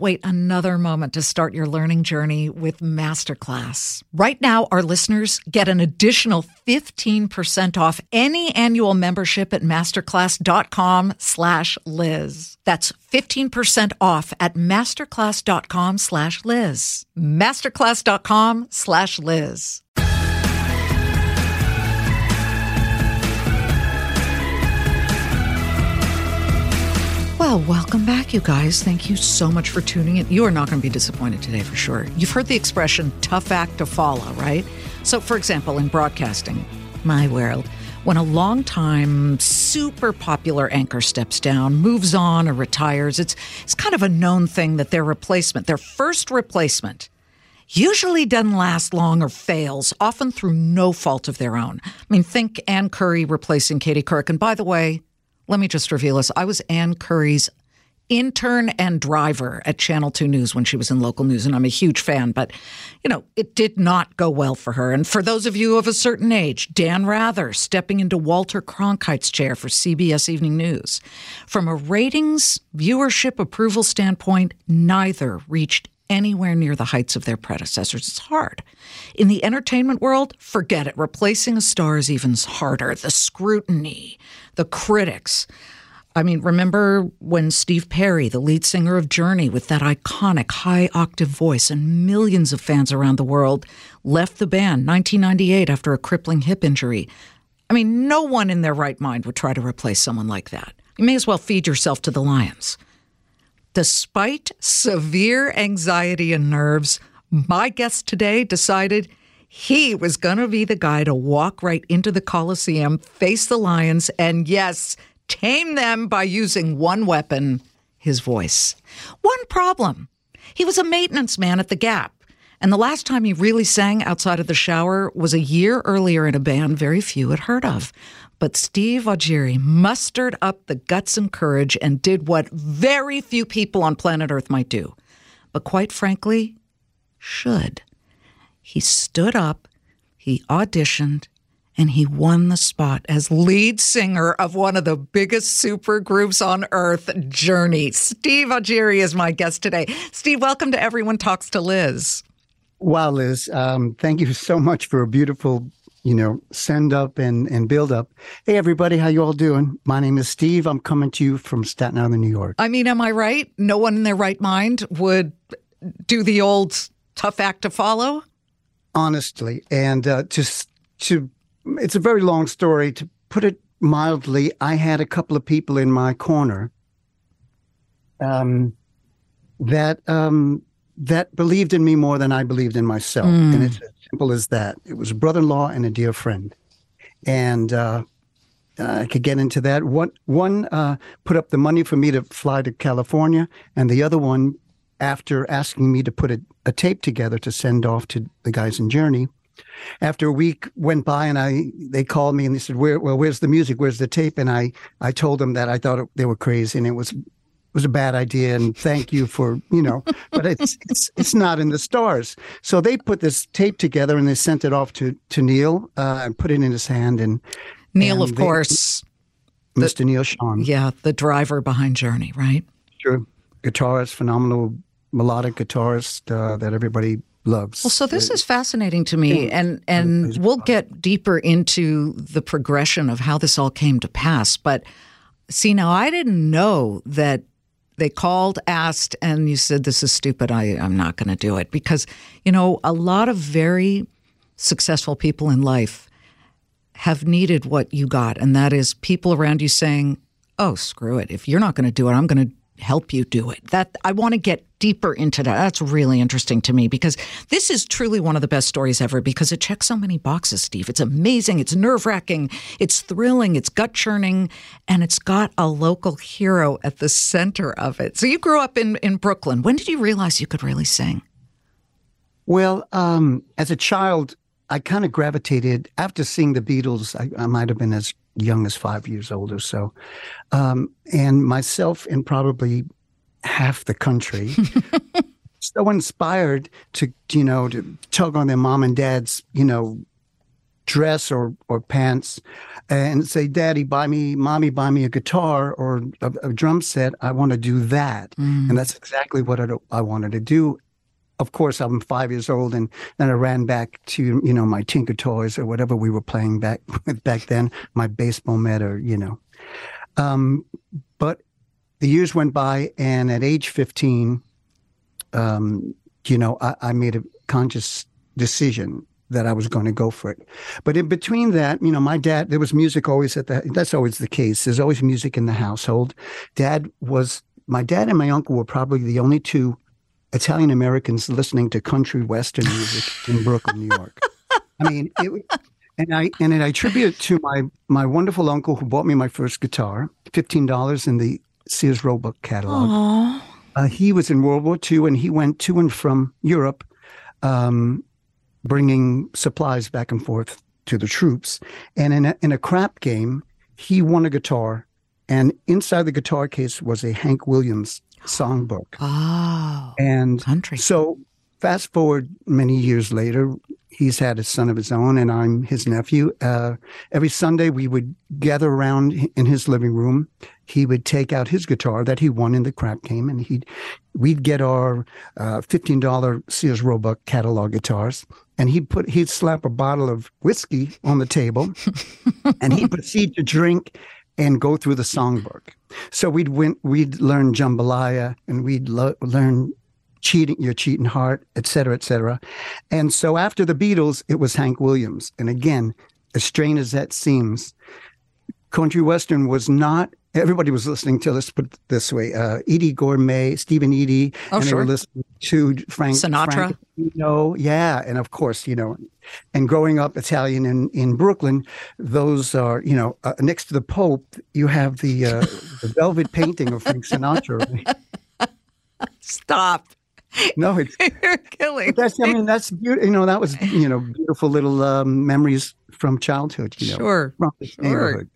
wait another moment to start your learning journey with Masterclass. Right now, our listeners get an additional 15% off any annual membership at masterclass.com slash Liz. That's 15% off at masterclass.com slash Liz. Masterclass.com slash Liz. Well, welcome back, you guys. Thank you so much for tuning in. You are not going to be disappointed today for sure. You've heard the expression tough act to follow, right? So, for example, in broadcasting, my world, when a long-time, super popular anchor steps down, moves on, or retires, it's, it's kind of a known thing that their replacement, their first replacement, usually doesn't last long or fails, often through no fault of their own. I mean, think Ann Curry replacing Katie Couric. And by the way, let me just reveal this. I was Ann Curry's intern and driver at Channel 2 News when she was in local news, and I'm a huge fan, but, you know, it did not go well for her. And for those of you of a certain age, Dan Rather stepping into Walter Cronkite's chair for CBS Evening News. From a ratings, viewership, approval standpoint, neither reached anywhere near the heights of their predecessors. It's hard. In the entertainment world, forget it. Replacing a star is even harder. The scrutiny, the critics. I mean, remember when Steve Perry, the lead singer of Journey, with that iconic high octave voice and millions of fans around the world, left the band 1998 after a crippling hip injury? I mean, no one in their right mind would try to replace someone like that. You may as well feed yourself to the lions. Despite severe anxiety and nerves, my guest today decided he was going to be the guy to walk right into the Coliseum, face the lions, and yes, tame them by using one weapon his voice. One problem he was a maintenance man at the Gap. And the last time he really sang outside of the shower was a year earlier in a band very few had heard of. But Steve Augeri mustered up the guts and courage and did what very few people on planet Earth might do. But quite frankly, should. He stood up, he auditioned, and he won the spot as lead singer of one of the biggest super groups on earth, Journey. Steve Augeri is my guest today. Steve, welcome to Everyone Talks to Liz. Wow, Liz, um, thank you so much for a beautiful you know, send up and, and build up. Hey, everybody, how you all doing? My name is Steve. I'm coming to you from Staten Island, New York. I mean, am I right? No one in their right mind would do the old tough act to follow? Honestly. And uh, to, to, it's a very long story. To put it mildly, I had a couple of people in my corner um, that um, that believed in me more than I believed in myself. Mm. And it's as simple as that. It was a brother in law and a dear friend. And uh, I could get into that. One, one uh, put up the money for me to fly to California, and the other one, after asking me to put a, a tape together to send off to the guys in Journey, after a week went by and I they called me and they said, Where well, where's the music? Where's the tape? And I I told them that I thought it, they were crazy and it was was a bad idea and thank you for you know but it's it's it's not in the stars. So they put this tape together and they sent it off to to Neal uh, and put it in his hand and Neal and of they, course. Mr the, Neal Schon yeah the driver behind journey right? Sure. Guitarist phenomenal melodic guitarist uh, that everybody loves. Well, so this is fascinating to me, and and we'll get deeper into the progression of how this all came to pass. But see, now I didn't know that They called, asked, and you said, This is stupid. I, I'm not going to do it. Because, you know, a lot of very successful people in life have needed what you got, and that is people around you saying, Oh, screw it. If you're not going to do it, I'm going to help you do it. That I want to get deeper into that. That's really interesting to me because this is truly one of the best stories ever because it checks so many boxes, Steve. It's amazing, it's nerve-wracking, it's thrilling, it's gut-churning, and it's got a local hero at the center of it. So you grew up in in Brooklyn. When did you realize you could really sing? Well, um, as a child, I kind of gravitated after seeing the Beatles. I, I might have been as young as five years old or so, um, and myself and probably half the country. so inspired to you know to tug on their mom and dad's you know dress or or pants and say daddy buy me mommy buy me a guitar or a, a drum set i want to do that mm. and that's exactly what I, I wanted to do of course, I'm five years old, and then I ran back to you know my Tinker Toys or whatever we were playing back back then, my baseball mitt or you know. Um, but the years went by, and at age 15, um, you know, I, I made a conscious decision that I was going to go for it. But in between that, you know, my dad, there was music always at the, that's always the case. There's always music in the household. Dad was, my dad and my uncle were probably the only two Italian Americans listening to country western music in Brooklyn, New York. I mean, it, and I and I attribute it to my my wonderful uncle who bought me my first guitar, fifteen dollars in the Sears Roebuck catalog. Uh, he was in World War II, and he went to and from Europe, um, bringing supplies back and forth to the troops. And in a, in a crap game, he won a guitar, and inside the guitar case was a Hank Williams songbook. Oh, and country. So fast forward many years later, he's had a son of his own, and I'm his nephew. Uh, every Sunday, we would gather around in his living room. He would take out his guitar that he won in the crap game, and he'd we'd get our uh, fifteen dollar Sears Roebuck catalog guitars, and he'd put he'd slap a bottle of whiskey on the table, and he'd proceed to drink and go through the songbook. So we'd win, we'd learn jambalaya and we'd lo- learn cheating your cheating heart, et cetera, et cetera. And so after the Beatles, it was Hank Williams. And again, as strange as that seems, country western was not everybody was listening to let's put it this way uh, Eydie Gormé, Steve and Eydie, oh, and sure. they were listening to Frank Sinatra. Frank, you know, yeah, and of course, you know, and growing up Italian in, in Brooklyn, those are you know uh, next to the Pope, you have the uh, the velvet painting of Frank Sinatra. Stop. No, it's You're killing. that's I mean that's beautiful. You know that was you know beautiful little um, memories from childhood. You know, Sure. from this Sure. neighborhood.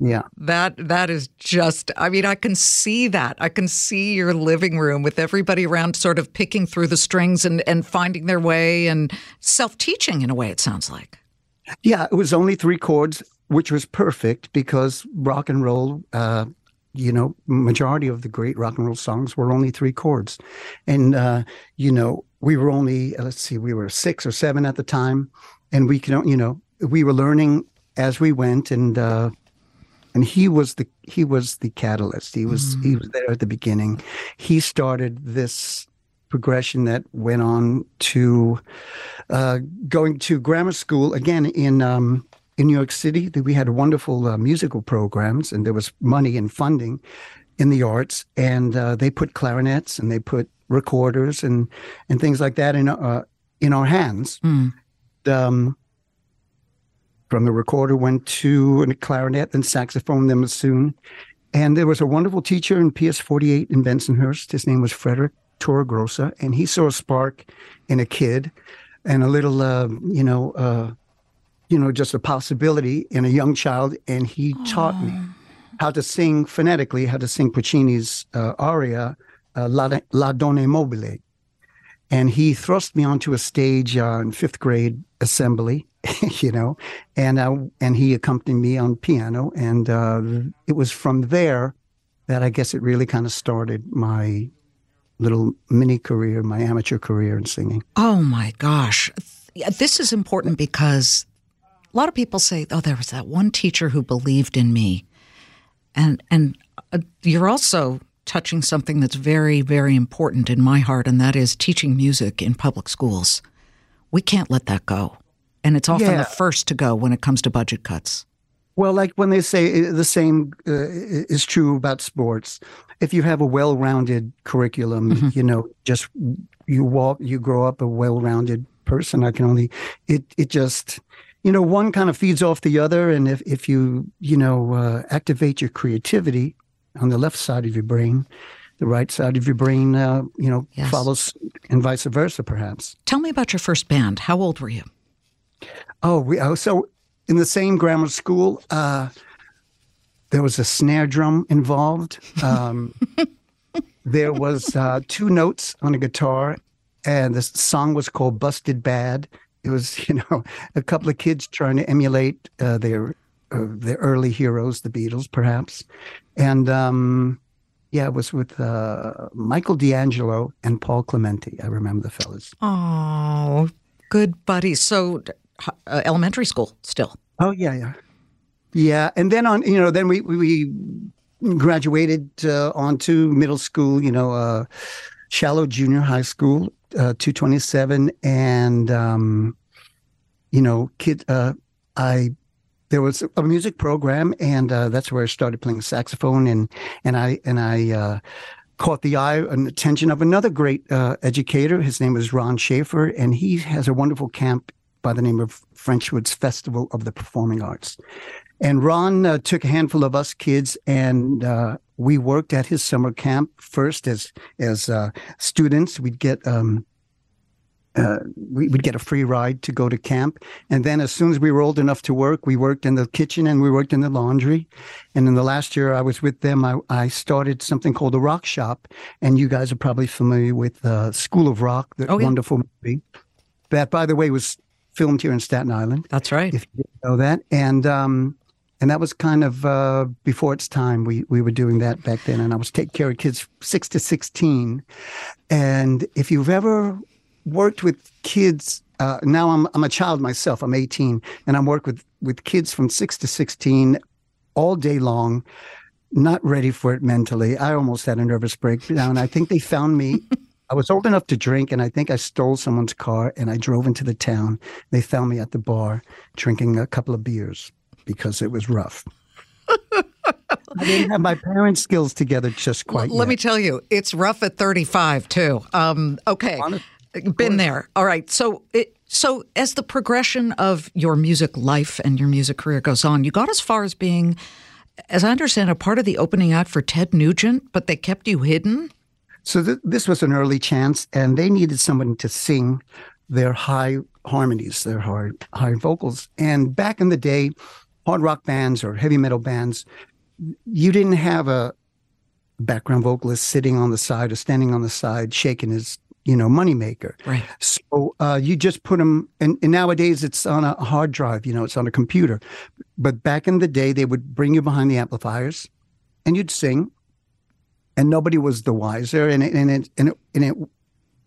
Yeah. That that is just I mean I can see that. I can see your living room with everybody around sort of picking through the strings and and finding their way and self-teaching in a way it sounds like. Yeah, it was only three chords, which was perfect because rock and roll, uh, you know, majority of the great rock and roll songs were only three chords. And, uh, you know, we were only, uh, let's see, we were six or seven at the time. And we can, you know, we were learning as we went. And, uh, and he was the he was the catalyst. He was he was there at the beginning. He started this progression that went on to uh, going to grammar school again in um, in New York City. We had wonderful uh, musical programs, and there was money and funding in the arts. And uh, they put clarinets and they put recorders and and things like that in uh, in our hands. Mm. Um, from the recorder went to a clarinet, then saxophone, then bassoon. And there was a wonderful teacher in PS 48 in Bensonhurst. His name was Frederick Torregrossa, and he saw a spark in a kid and a little, uh, you know, uh, you know, just a possibility in a young child. And he taught me how to sing phonetically, how to sing Puccini's uh, aria, uh, La, La Donna Mobile. And he thrust me onto a stage uh, in fifth grade assembly, you know, and uh, and he accompanied me on piano, and uh, it was from there that I guess it really kind of started my little mini career, my amateur career in singing. Oh my gosh. This is important because a lot of people say, "Oh, there was that one teacher who believed in me." And and uh, you're also touching something that's very, very important in my heart, and that is teaching music in public schools. We can't let that go. And it's often Yeah. the first to go when it comes to budget cuts. Well, like when they say uh, the same uh, is true about sports. If you have a well-rounded curriculum, you know, just you walk, you grow up a well-rounded person. I can only it it just you know one kind of feeds off the other, and if if you you know uh, activate your creativity on the left side of your brain, the right side of your brain, uh, you know, Yes. follows, and vice versa, perhaps. Tell me about your first band. How old were you? Oh, we oh, so in the same grammar school, uh, there was a snare drum involved. Um, there was uh, two notes on a guitar, and the song was called "Busted Bad." It was, you know, a couple of kids trying to emulate uh, their uh, their early heroes, the Beatles, perhaps, and um, yeah, it was with uh, Michael D'Angelo and Paul Clementi. I remember the fellas. Oh, good buddies. So, uh, elementary school still. Oh yeah, yeah, yeah. And then on, you know, then we we, graduated uh, on to middle school. You know, uh, shallow junior high school, uh, two twenty seven, and um, you know, kid. Uh, I there was a music program, and uh, that's where I started playing saxophone, and and I and I. Uh, Caught the eye and attention of another great uh, educator. His name is Ron Schaefer, and he has a wonderful camp by the name of French Woods Festival of the Performing Arts. And Ron uh, took a handful of us kids, and uh, we worked at his summer camp first as as uh, students. We'd get um, uh, we, we'd get a free ride to go to camp, and then as soon as we were old enough to work, we worked in the kitchen and we worked in the laundry. And in the last year I was with them, I, I started something called the Rock Shop, and you guys are probably familiar with uh, School of Rock, the Oh, yeah. wonderful movie. That, by the way, was filmed here in Staten Island That's right. if you didn't know that. And um, and that was kind of uh, before its time. We we were doing that back then, and I was taking care of kids six to sixteen. And if you've ever worked with kids, uh, now I'm I'm a child myself. I'm 18, and I'm work with with kids from six to sixteen all day long. Not ready for it mentally. I almost had a nervous breakdown. I think they found me. I was old enough to drink, and I think I stole someone's car and I drove into the town. They found me at the bar drinking a couple of beers because it was rough. I didn't have my parents' skills together just quite Let yet. me tell you, it's rough at 35 too. Um, okay, been there. All right. So, it, so as the progression of your music life and your music career goes on, you got as far as being, as I understand, a part of the opening act for Ted Nugent, but they kept you hidden. So th- this was an early chance, and they needed someone to sing their high harmonies, their high high vocals. And back in the day, hard rock bands or heavy metal bands, you didn't have a background vocalist sitting on the side or standing on the side shaking his you know moneymaker. Right. So uh, you just put them, and, and nowadays it's on a hard drive, you know, it's on a computer. But back in the day, they would bring you behind the amplifiers, and you'd sing, and nobody was the wiser, and it, and it and it and it,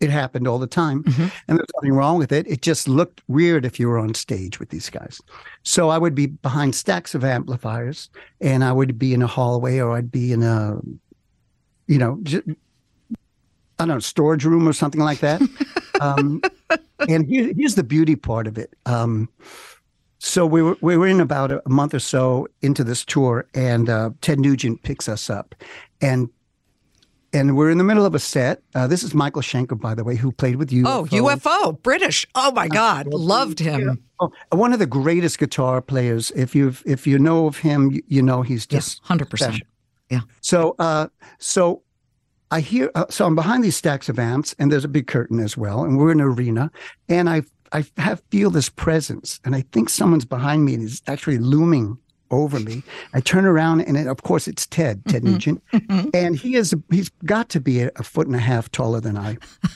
it happened all the time, and there's nothing wrong with it. It just looked weird if you were on stage with these guys. So I would be behind stacks of amplifiers, and I would be in a hallway, or I'd be in a, you know. Just, I don't know, storage room or something like that. Um, and here, here's the beauty part of it. Um, so we were we were in about a month or so into this tour, and uh, Ted Nugent picks us up, and and we're in the middle of a set. Uh, this is Michael Schenker, by the way, who played with you. Oh, UFO, British. Oh my God, loved him. Oh, one of the greatest guitar players. If you if you know of him, you, you know he's just hundred percent. Yeah. So, uh, so I hear, uh, so I'm behind these stacks of amps, and there's a big curtain as well, and we're in an arena, and I, I have feel this presence, and I think someone's behind me and is actually looming over me. I turn around, and it, of course it's Ted, Ted Nugent, and he is, he's got to be a, a foot and a half taller than I.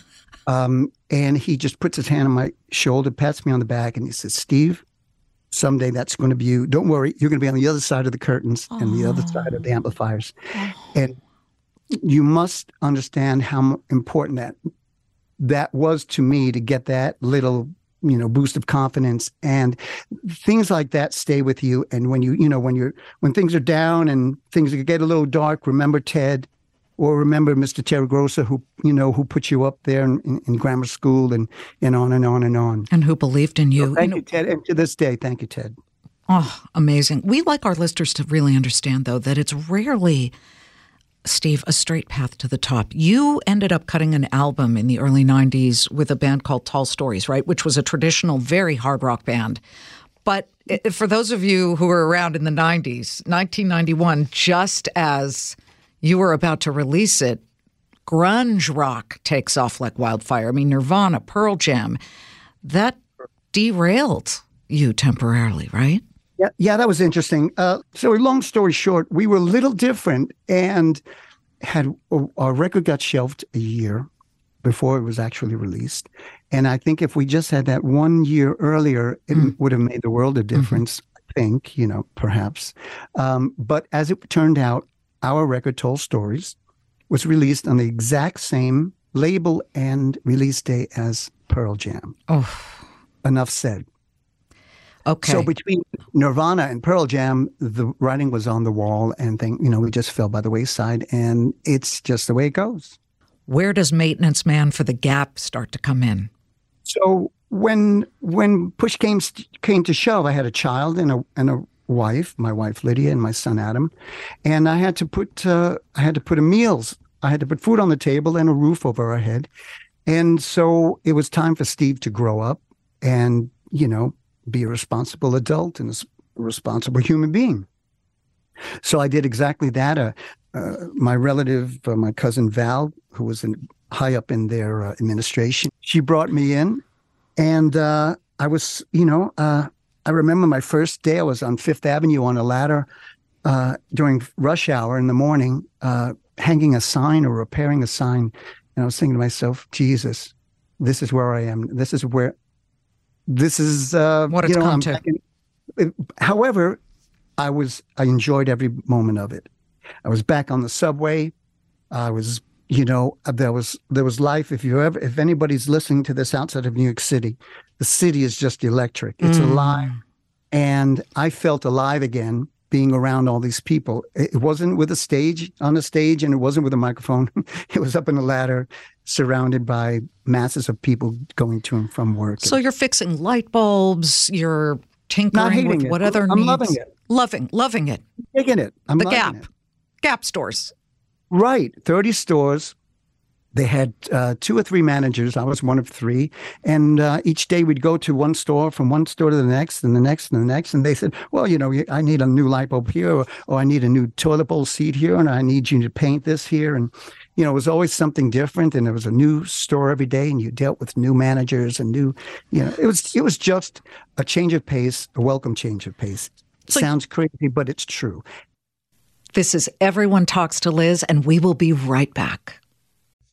Um, and he just puts his hand on my shoulder, pats me on the back, and he says, "Steve, someday that's going to be you. Don't worry, you're going to be on the other side of the curtains and the other side of the amplifiers, and you must understand how important that that was to me to get that little." You know boost of confidence and things like that stay with you and when you you know when you're when things are down and things get a little dark remember ted or remember Mr. Torregrossa, who you know who put you up there in, in, in, grammar school, and and on and on and on, and who believed in you. So thank you, you, Ted, and to this day, thank you, Ted. Oh, amazing. We like our listeners to really understand, though, that it's rarely Steve, a straight path to the top. You ended up cutting an album in the early 90s with a band called Tall Stories, right? Which was a traditional, very hard rock band. But for those of you who were around in the 90s, 1991, just as you were about to release it, grunge rock takes off like wildfire. I mean, Nirvana, Pearl Jam, that derailed you temporarily, right? Yeah, yeah, that was interesting. Uh, so, long story short, we were a little different and had our record got shelved a year before it was actually released. And I think if we just had that one year earlier, it mm. would have made the world of mm-hmm. difference. Mm-hmm. I think, you know, perhaps. Um, but as it turned out, our record, Tall Stories, was released on the exact same label and release day as Pearl Jam. Oh. Enough said. Okay. So between Nirvana and Pearl Jam, the writing was on the wall, and thing you know we just fell by the wayside, and it's just the way it goes. Where does maintenance man for the Gap start to come in? So when when push came came to shove, I had a child and a and a wife, my wife Lydia, and my son Adam, and I had to put uh, I had to put a meals. I had to put food on the table and a roof over our head, and so it was time for Steve to grow up and you know be a responsible adult and a responsible human being. So I did exactly that. Uh, uh, my relative, uh, my cousin Val, who was in, high up in their uh, administration, she brought me in, and uh, I was, you know, uh, I remember my first day. I was on Fifth Avenue on a ladder during rush hour in the morning, hanging a sign or repairing a sign, and I was thinking to myself, Jesus, this is where I am. This is where this is uh, what it's you know, come to. In, however, I was I enjoyed every moment of it. I was back on the subway. I was, you know, there was there was life. If you ever, if anybody's listening to this outside of New York City, the city is just electric. It's mm. alive, and I felt alive again being around all these people. It wasn't with a stage on a stage, and it wasn't with a microphone. it was up in a ladder, surrounded by masses of people going to and from work. So you're fixing light bulbs. You're tinkering with it. what other I'm needs. loving it. Loving, loving it. Digging it. I'm the Gap. It. Gap stores. Right. 30 stores, they had uh, two or three managers. I was one of three. And uh, each day we'd go to one store, from one store to the next, and the next, and the next. And they said, Well, you know, I need a new light bulb here, or, or I need a new toilet bowl seat here, and I need you to paint this here. And, you know, it was always something different. And there was a new store every day, and you dealt with new managers and new, you know, it was, it was just a change of pace, a welcome change of pace. So, Sounds crazy, but it's true. This is Everyone Talks to Liz, and we will be right back.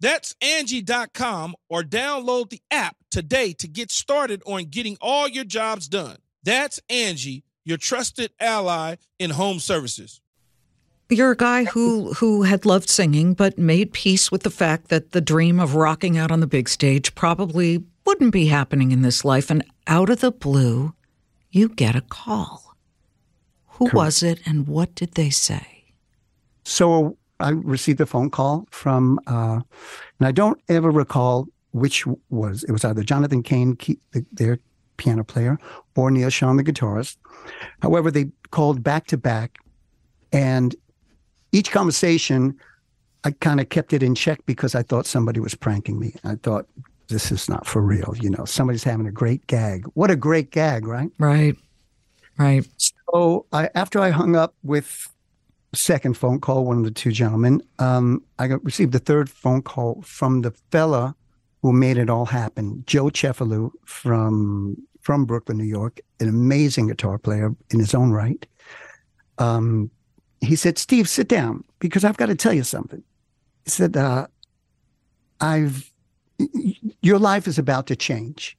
That's Angie.com or download the app today to get started on getting all your jobs done. That's Angie, your trusted ally in home services. You're a guy who who had loved singing but made peace with the fact that the dream of rocking out on the big stage probably wouldn't be happening in this life and out of the blue you get a call. Who Correct. was it and what did they say? So I received a phone call from, uh, and I don't ever recall which was. It was either Jonathan Cain, their piano player, or Neal Schon, the guitarist. However, they called back to back, and each conversation, I kind of kept it in check because I thought somebody was pranking me. I thought this is not for real. You know, somebody's having a great gag. What a great gag, right? Right. Right. So I, after I hung up with second phone call, one of the two gentlemen, um, I got, received the third phone call from the fella who made it all happen, Joe Cefalu from from Brooklyn, New York, an amazing guitar player in his own right. Um, he said, "Steve, sit down because I've got to tell you something." He said, uh, "I've your life is about to change,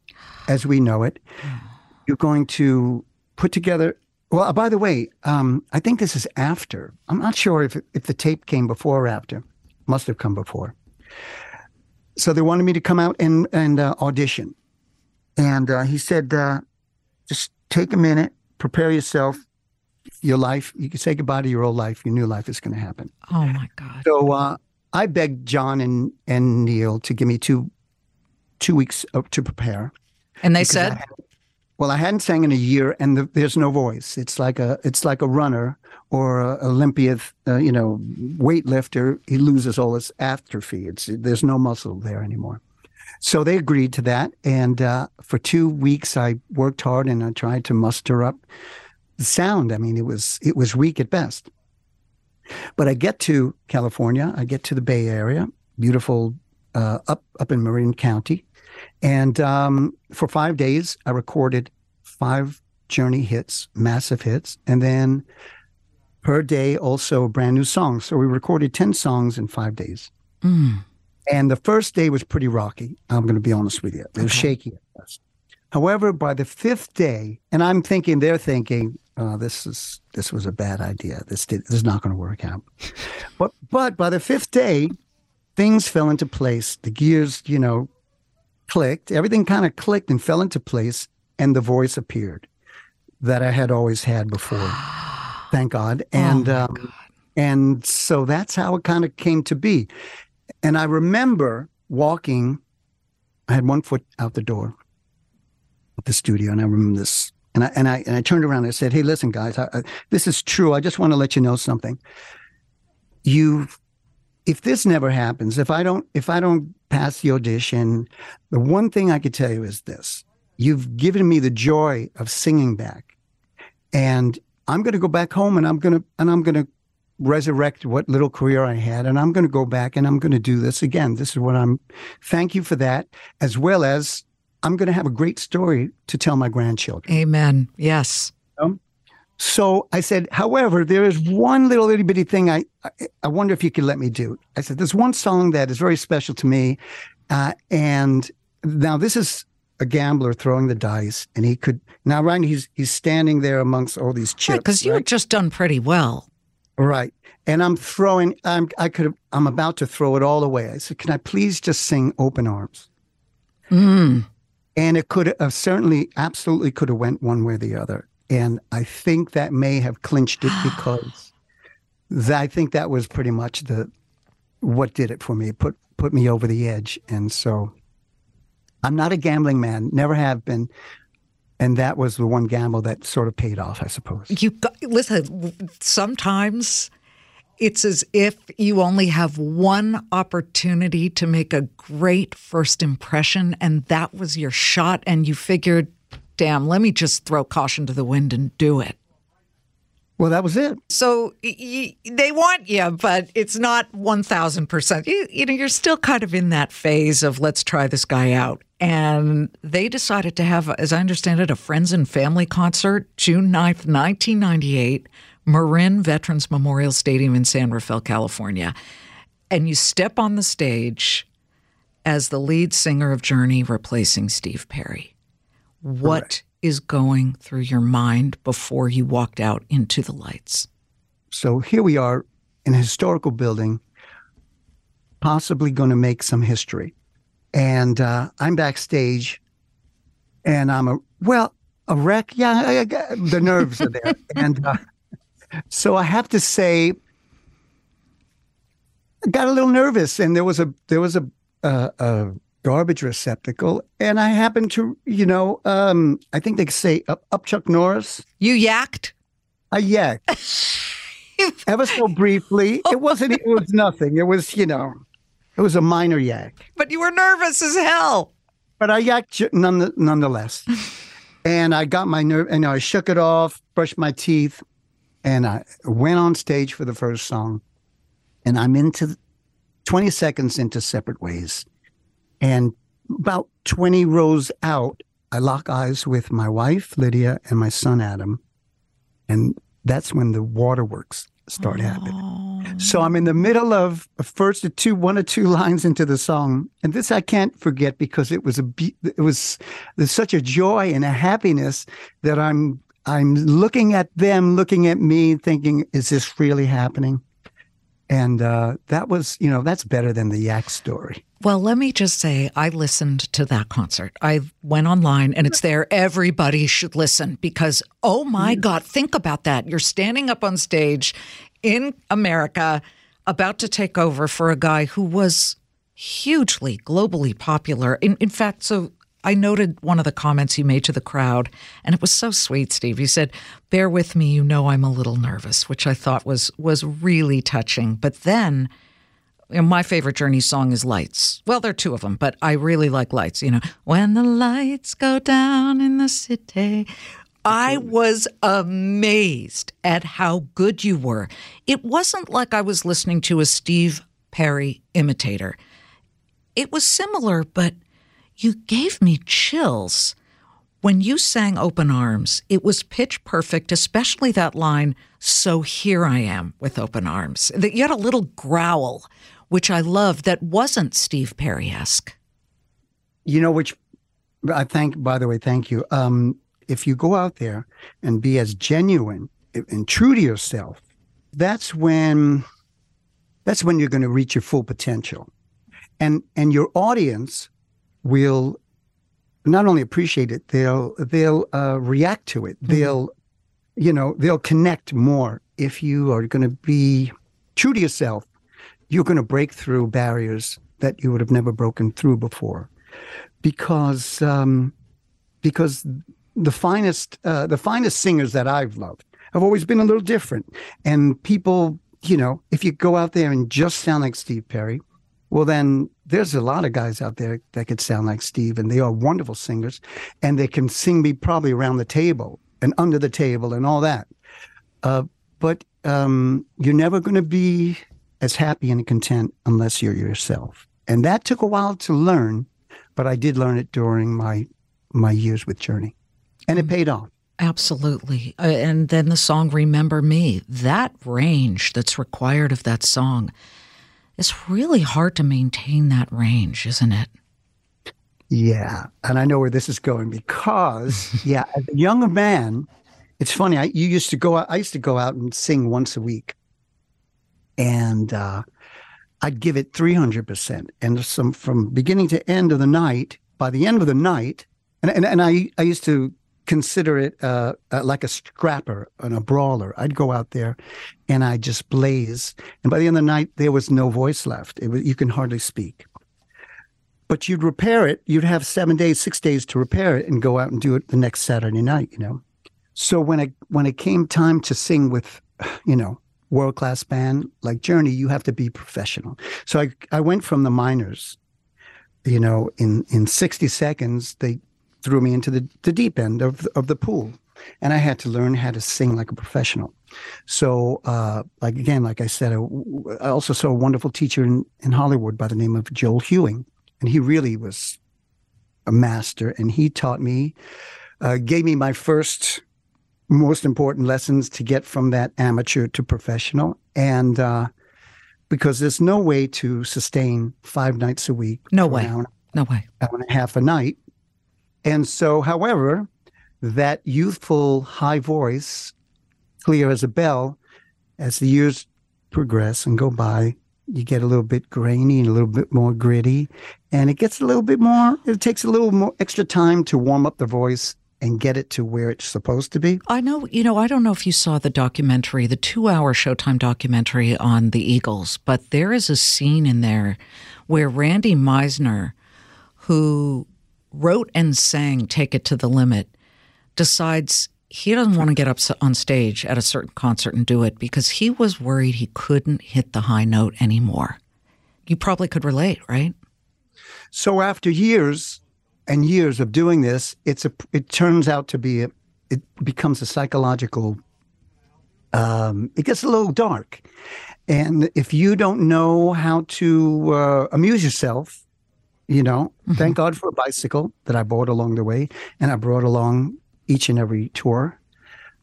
as we know it. You're going to put together well, uh, by the way, um, I think this is after. I'm not sure if if the tape came before or after. Must have come before. So they wanted me to come out and and uh, audition, and uh, he said, uh, "Just take a minute, prepare yourself. Your life. You can say goodbye to your old life. Your new life is going to happen." Oh my God! So uh, I begged John and and Neal to give me two two weeks to prepare. And they said, well, I hadn't sang in a year, and the, there's no voice. It's like a it's like a runner or a Olympia, uh, you know, weightlifter. He loses all his atrophy. It's there's no muscle there anymore. So they agreed to that, and uh, for two weeks I worked hard and I tried to muster up the sound. I mean, it was it was weak at best. But I get to California, I get to the Bay Area, beautiful uh, up up in Marin County, and um, for five days, I recorded five Journey hits, massive hits, and then per day also a brand new song. So we recorded 10 songs in five days. Mm. And the first day was pretty rocky. I'm going to be honest with you. It was okay. shaky at first. However, by the fifth day, and I'm thinking, they're thinking, oh, this is this was a bad idea. This did, this is not going to work out. But but by the fifth day, things fell into place. The gears, you know, clicked, everything kind of clicked and fell into place, and the voice appeared that I had always had before. Thank God. Oh and oh um, God. and so that's how it kind of came to be. And I remember walking. I had one foot out the door of the studio, and I remember this. And I and I and I turned around and I said, "Hey, listen, guys, I, I, this is true. I just want to let you know something. You if this never happens, if I don't, if I don't pass the audition, the one thing I could tell you is this: you've given me the joy of singing back, and I'm going to go back home and I'm going to and I'm going to resurrect what little career I had, and I'm going to go back and I'm going to do this again. This is what I'm. Thank you for that, as well as I'm going to have a great story to tell my grandchildren. Amen. Yes. So I said, however, there is one little itty bitty thing I, I wonder if you could let me do. I said, there's one song that is very special to me. Uh, and now this is a gambler throwing the dice and he could, now, right, he's, he's standing there amongst all these chips. Because right, you had just done pretty well. Right. And I'm throwing, I'm, I could have, I'm about to throw it all away. I said, can I please just sing open arms? Mm. And it could have certainly, absolutely could have went one way or the other. And I think that may have clinched it because that, I think that was pretty much the what did it for me. It put put me over the edge. And so I'm not a gambling man, never have been. And that was the one gamble that sort of paid off, I suppose. You got, listen, sometimes it's as if you only have one opportunity to make a great first impression, and that was your shot, and you figured damn, let me just throw caution to the wind and do it. Well, that was it. So y- they want you, but it's not 1000%. You, you know, you're still kind of in that phase of let's try this guy out. And they decided to have, as I understand it, a friends and family concert June 9th, 1998, Marin Veterans Memorial Stadium in San Rafael, California. And you step on the stage as the lead singer of Journey replacing Steve Perry. What right. is going through your mind before you walked out into the lights? So here we are in a historical building, possibly going to make some history. And uh, I'm backstage and I'm a, well, a wreck. Yeah, I, I, the nerves are there. and, uh, So I have to say, I got a little nervous, and there was a there was a uh, a garbage receptacle, and I happened to, you know, um, I think they say up, up Chuck Norris. You yacked. I yacked. Ever so briefly. It wasn't. It was nothing. It was, you know, it was a minor yak. But you were nervous as hell. But I yacked none, nonetheless. and I got my nerve, and I shook it off, brushed my teeth, and I went on stage for the first song. And I'm into 20 seconds into Separate Ways. And about 20 rows out, I lock eyes with my wife, Lydia, and my son, Adam. And that's when the waterworks start happening. So I'm in the middle of first or two, one or two lines into the song, and this I can't forget because it was a it was there's such a joy and a happiness that I'm I'm looking at them, looking at me, thinking, is this really happening? And uh, that was, you know, that's better than the Yak story. Well, let me just say, I listened to that concert. I went online and it's there. Everybody should listen because, oh my God, think about that. You're standing up on stage in America, about to take over for a guy who was hugely globally popular. In, in fact, so I noted one of the comments you made to the crowd, and it was so sweet, Steve. You said, "Bear with me, you know I'm a little nervous," which I thought was was really touching. But then, you know, my favorite Journey song is "Lights." Well, there are two of them, but I really like "Lights." You know, when the lights go down in the city. I was amazed at how good you were. It wasn't like I was listening to a Steve Perry imitator. It was similar, but you gave me chills. When you sang Open Arms, it was pitch perfect, especially that line, So here I am with open arms. That you had a little growl, which I love, that wasn't Steve Perry esque. You know, which I thank, by the way, thank you. Um, if you go out there and be as genuine and true to yourself, that's when that's when you're going to reach your full potential. And and your audience will not only appreciate it, they'll they'll uh, react to it. Mm-hmm. They'll you know they'll connect more if you are going to be true to yourself. You're going to break through barriers that you would have never broken through before, because um, because the finest uh, the finest singers that I've loved have always been a little different, and people you know if you go out there and just sound like Steve Perry, well, then there's a lot of guys out there that could sound like Steve, and they are wonderful singers, and they can sing me probably around the table and under the table and all that. Uh, but um, you're never going to be as happy and content unless you're yourself. And that took a while to learn, but I did learn it during my my years with Journey, and it mm. paid off. Absolutely. Uh, and then the song Remember Me, that range that's required of that song it's really hard to maintain that range, isn't it? Yeah. And I know where this is going because, yeah, as a young man, it's funny. I you used to go out, I used to go out and sing once a week. And uh, I'd give it 300%. And some from beginning to end of the night, by the end of the night, and, and, and I, I used to consider it uh, uh, like a scrapper and a brawler. I'd go out there and I just blaze. And by the end of the night, there was no voice left. Was, you can hardly speak. But you'd repair it. You'd have seven days, six days to repair it and go out and do it the next Saturday night, you know? So when it, when it came time to sing with, you know, world class band like Journey, you have to be professional. So I, I went from the minors, you know, in, in 60 seconds, they threw me into the, the deep end of, of the pool. And I had to learn how to sing like a professional. So, uh, like again, like I said, I, I, also saw a wonderful teacher in, in Hollywood by the name of Joel Hewing. And he really was a master. And he taught me, uh, gave me my first most important lessons to get from that amateur to professional. And uh, because there's no way to sustain five nights a week. No way. Hour, no way. Hour and a half a night and so, however, that youthful high voice, clear as a bell, as the years progress and go by, you get a little bit grainy and a little bit more gritty. And it gets a little bit more, it takes a little more extra time to warm up the voice and get it to where it's supposed to be. I know, you know, I don't know if you saw the documentary, the two hour Showtime documentary on the Eagles, but there is a scene in there where Randy Meisner, who wrote and sang Take It to the Limit, decides he doesn't want to get up on stage at a certain concert and do it because he was worried he couldn't hit the high note anymore. You probably could relate, right? So after years and years of doing this, it's a it turns out to be a, it becomes a psychological um, it gets a little dark. And if you don't know how to uh, amuse yourself, you know, mm-hmm. thank God for a bicycle that I bought along the way, and I brought along each and every tour.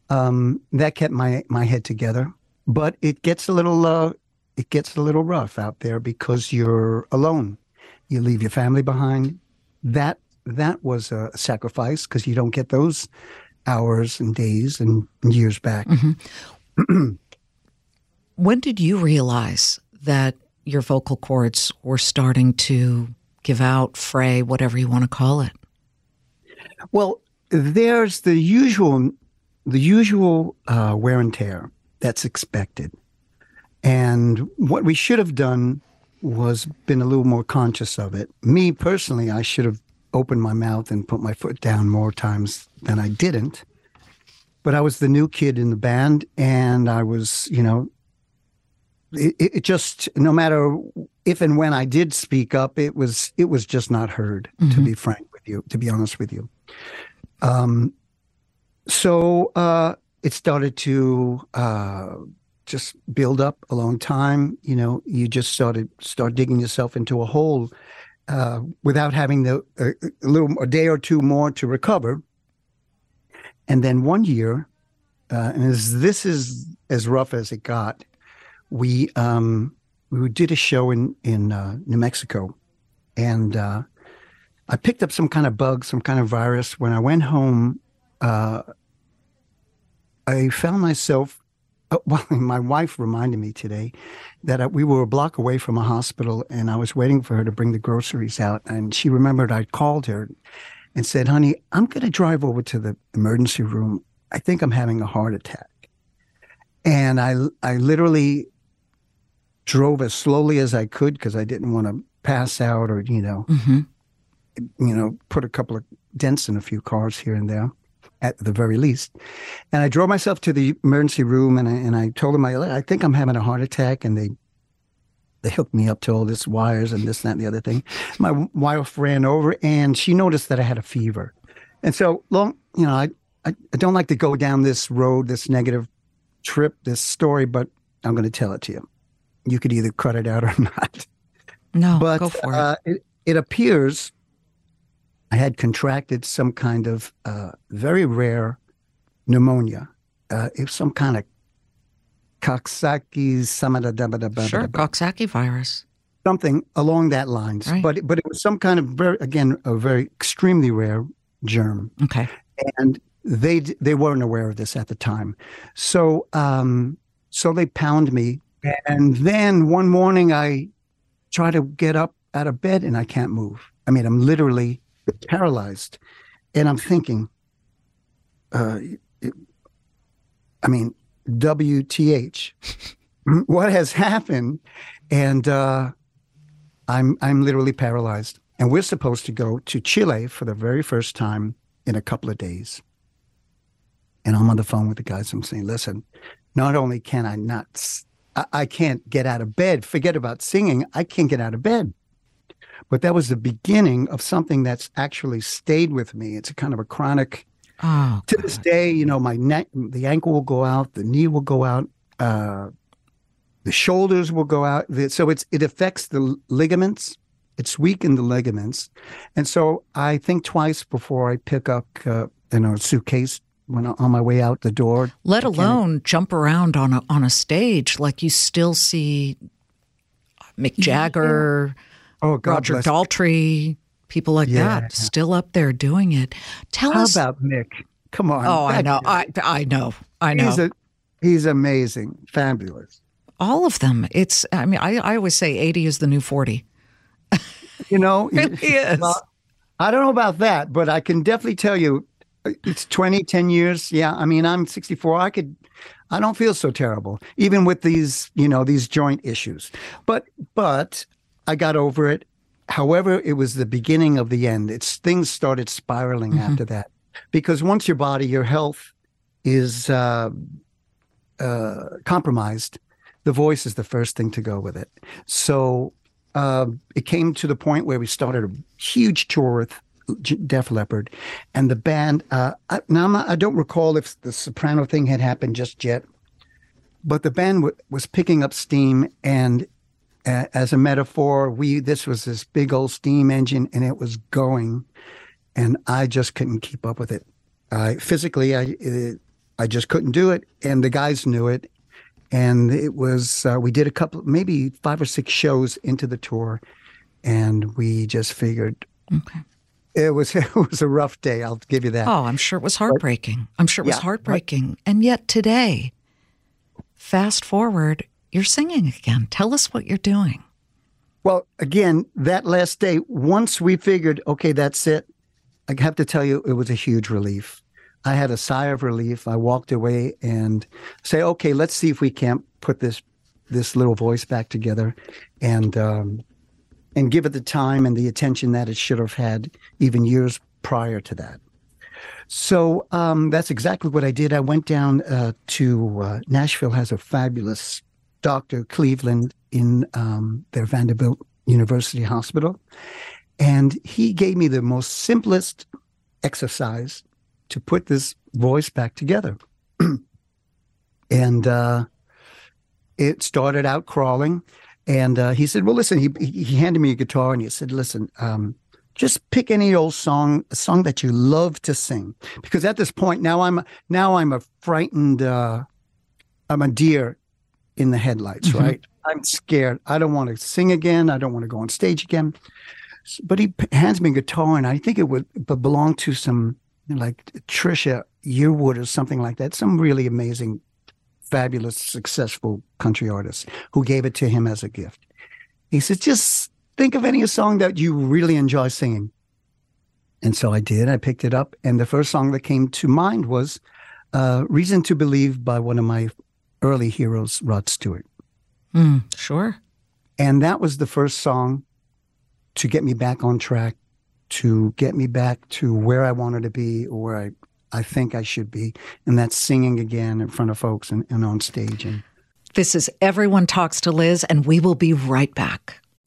Um, that kept my my head together, but it gets a little uh, it gets a little rough out there because you're alone. You leave your family behind. That that was a sacrifice because you don't get those hours and days and years back. Mm-hmm. when did you realize that your vocal cords were starting to give out, fray, whatever you want to call it? Well, there's the usual the usual uh, wear and tear that's expected. And what we should have done was been a little more conscious of it. Me personally, I should have opened my mouth and put my foot down more times than I didn't. But I was the new kid in the band, and I was, you know, it, it just no matter if and when I did speak up, it was it was just not heard. Mm-hmm. To be frank with you, to be honest with you, um, so uh, it started to uh, just build up a long time. You know, you just started start digging yourself into a hole uh, without having the a, a, little a day or two more to recover. And then one year, uh, and as this is as rough as it got, we um, we did a show in in uh, New Mexico, and uh, I picked up some kind of bug, some kind of virus. When I went home, uh, I found myself. Uh, well, my wife reminded me today that uh, we were a block away from a hospital, and I was waiting for her to bring the groceries out. And she remembered I'd called her and said, "Honey, I'm going to drive over to the emergency room. I think I'm having a heart attack." And I, I literally drove as slowly as I could because I didn't want to pass out or you know mm-hmm you know, put a couple of dents in a few cars here and there at the very least. And I drove myself to the emergency room and I, and I told them, I, I think I'm having a heart attack. And they, they hooked me up to all this wires and this, that, and the other thing. My wife ran over and she noticed that I had a fever. And so long, you know, I, I, I don't like to go down this road, this negative trip, this story, but I'm going to tell it to you. You could either cut it out or not. No, but, go for uh, it. it. It appears I had contracted some kind of uh, very rare pneumonia. Uh, it was some kind of Coxsackie, sure, Coxsackie virus, something along that lines. Right. But but it was some kind of very again a very extremely rare germ. Okay, and they they weren't aware of this at the time, so um, so they pound me, and then one morning I try to get up out of bed and I can't move. I mean, I'm literally paralyzed. And I'm thinking, uh, it, I mean, WTH, what has happened? And uh, I'm I'm literally paralyzed. And we're supposed to go to Chile for the very first time in a couple of days. And I'm on the phone with the guys. I'm saying, listen, not only can I not, I, I can't get out of bed. Forget about singing. I can't get out of bed. But that was the beginning of something that's actually stayed with me. It's a kind of a chronic. Oh, to this day, you know, my neck, the ankle will go out, the knee will go out, uh, the shoulders will go out. So it's it affects the ligaments. It's weakened the ligaments, and so I think twice before I pick up, uh, you know, a suitcase when on my way out the door. Let alone jump around on a on a stage like you still see Mick Jagger. Yeah Oh, God Roger Daltrey, people like yeah. that, still up there doing it. Tell How us about Mick? Come on. Oh, I know. I I know. I know. He's, a, he's amazing, fabulous. All of them. It's. I mean, I, I always say eighty is the new forty. You know, it really is. Well, I don't know about that, but I can definitely tell you it's 20, 10 years. Yeah. I mean, I'm 64. I could, I don't feel so terrible, even with these, you know, these joint issues. But, but I got over it. However, it was the beginning of the end. It's things started spiraling mm-hmm. after that because once your body, your health is uh, uh, compromised, the voice is the first thing to go with it. So uh, it came to the point where we started a huge tour with Def Leppard, and the band. Uh, I, now not, i don't recall if the soprano thing had happened just yet, but the band w- was picking up steam, and uh, as a metaphor, we this was this big old steam engine, and it was going, and I just couldn't keep up with it. I physically, I it, I just couldn't do it, and the guys knew it, and it was uh, we did a couple, maybe five or six shows into the tour, and we just figured. Okay it was it was a rough day. I'll give you that. Oh, I'm sure it was heartbreaking. I'm sure it was yeah, heartbreaking. And yet today, fast forward, you're singing again. Tell us what you're doing. Well, again, that last day, once we figured, okay, that's it. I have to tell you, it was a huge relief. I had a sigh of relief. I walked away and say, okay, let's see if we can't put this this little voice back together. And um, and give it the time and the attention that it should have had even years prior to that. So um, that's exactly what I did. I went down uh, to uh, Nashville, has a fabulous Dr. Cleveland in um, their Vanderbilt University Hospital. And he gave me the most simplest exercise to put this voice back together. and uh, it started out crawling. And uh, he said, "Well, listen." He he handed me a guitar and he said, "Listen, um, just pick any old song, a song that you love to sing, because at this point now I'm now I'm a frightened, uh, I'm a deer in the headlights, mm-hmm. right? I'm scared. I don't want to sing again. I don't want to go on stage again." But he hands me a guitar, and I think it would belong to some like Trisha Yearwood or something like that, some really amazing fabulous, successful country artist who gave it to him as a gift. He said, just think of any song that you really enjoy singing. And so I did. I picked it up. And the first song that came to mind was uh, Reason to Believe by one of my early heroes, Rod Stewart. Mm, sure. And that was the first song to get me back on track, to get me back to where I wanted to be or where I I think I should be, and that's singing again in front of folks and, and on stage. And this is Everyone Talks to Liz, and we will be right back.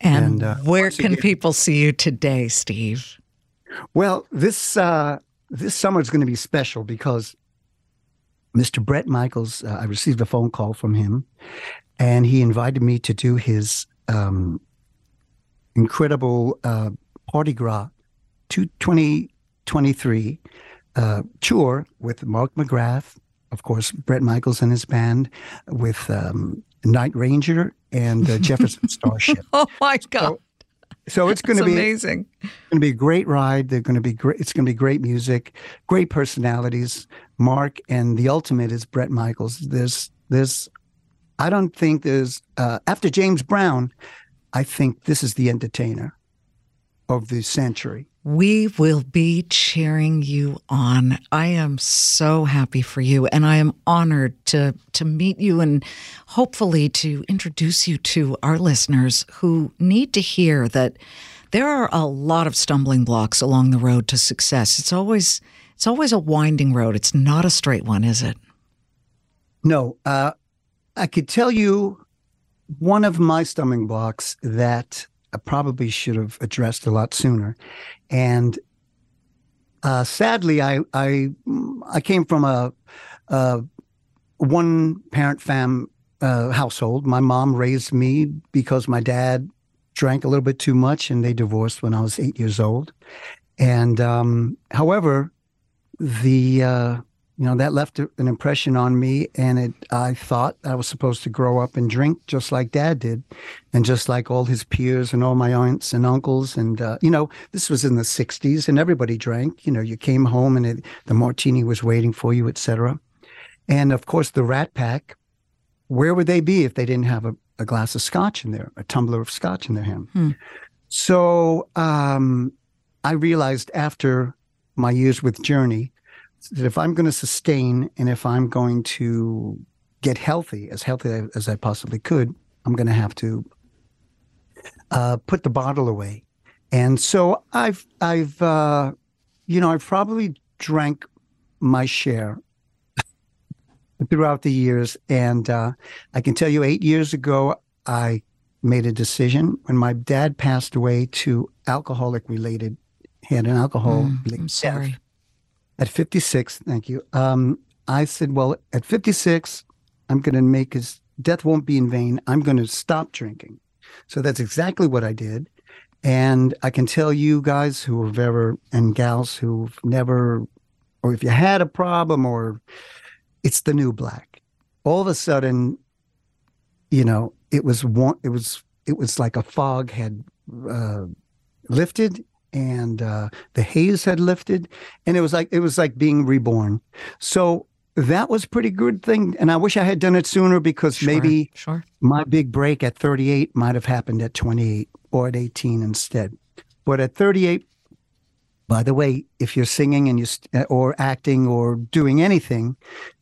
And, and uh, where can again, people see you today, Steve? Well, this uh, this summer is going to be special because Mr. Bret Michaels, uh, I received a phone call from him, and he invited me to do his um, incredible uh, Parti-Gras 2023 uh, tour with Mark McGrath, of course, Bret Michaels and his band, with um, Night Ranger and uh, Jefferson Starship. oh my God! So, so it's going to be amazing. It's going to be a great ride. They're going to be great. It's going to be great music, great personalities. Mark and the ultimate is Bret Michaels. There's there's I don't think there's uh, after James Brown. I think this is the entertainer of the century. We will be cheering you on. I am so happy for you and I am honored to to meet you and hopefully to introduce you to our listeners who need to hear that There are a lot of stumbling blocks along the road to success. It's always it's always a winding road. It's not a straight one, is it? No, uh, I could tell you one of my stumbling blocks that I probably should have addressed a lot sooner, and uh, sadly, I I I came from a, a one parent fam uh, household. My mom raised me because my dad drank a little bit too much, and they divorced when I was eight years old. And um, however, the uh, you know that left an impression on me and it i thought i was supposed to grow up and drink just like dad did and just like all his peers and all my aunts and uncles and uh, you know this was in the 60s and everybody drank. You know you came home and it, the martini was waiting for you etc and of course the rat pack where would they be if they didn't have a, a glass of scotch in there a tumbler of scotch in their hand? Hmm. so um, i realized after my years with journey that if I'm going to sustain and if I'm going to get healthy, as healthy as I possibly could, I'm going to have to uh, put the bottle away. And so I've, I've, uh, you know, I've probably drank my share throughout the years. And uh, I can tell you, eight years ago, I made a decision when my dad passed away to alcoholic related, he had an alcohol mm, I'm sorry. Death. At 56, thank you. Um, I said, well, at 56, I'm going to make his death won't be in vain. I'm going to stop drinking. So that's exactly what I did. And I can tell you guys who have ever, and gals who've never, or if you had a problem, or it's the new black. All of a sudden, you know, it was one, it was, it was like a fog had uh, lifted and uh, the haze had lifted, and it was like it was like being reborn. So that was pretty good thing, and I wish I had done it sooner because sure, maybe sure. my big break at 38 might have happened at 28 or at 18 instead. But at 38, by the way, if you're singing and you st- or acting or doing anything,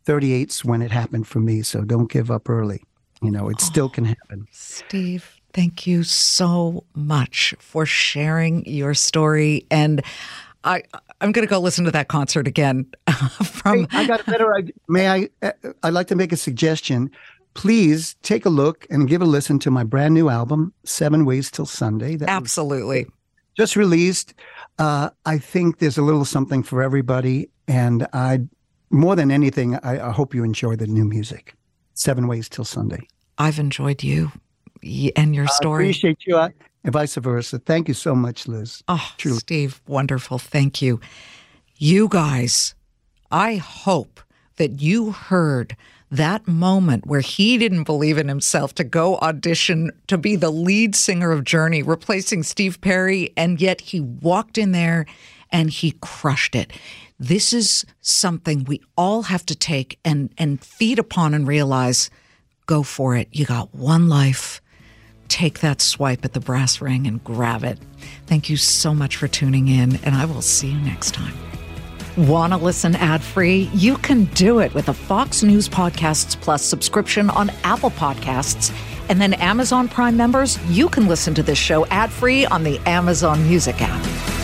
38's when it happened for me. So don't give up early. You know, it oh, still can happen. Steve, Thank you so much for sharing your story. And I, I'm going to go listen to that concert again. from hey, I got a better idea. May I? Uh, I'd like to make a suggestion. Please take a look and give a listen to my brand new album, Seven Ways Till Sunday. That Absolutely. Just released. Uh, I think there's a little something for everybody, and I, more than anything, I, I hope you enjoy the new music. Seven Ways Till Sunday. I've enjoyed you and your story. I appreciate you, uh, and vice versa. Thank you so much, Liz. Oh, Truly. Steve, wonderful. Thank you. You guys, I hope that you heard that moment where he didn't believe in himself to go audition to be the lead singer of Journey, replacing Steve Perry, and yet he walked in there and he crushed it. This is something we all have to take and and feed upon and realize go for it. You got one life take that swipe at the brass ring and grab it. Thank you so much for tuning in, and I will see you next time. Want to listen ad free? You can do it with a Fox News Podcasts Plus subscription on Apple Podcasts. And then Amazon Prime members, you can listen to this show ad free on the Amazon Music app.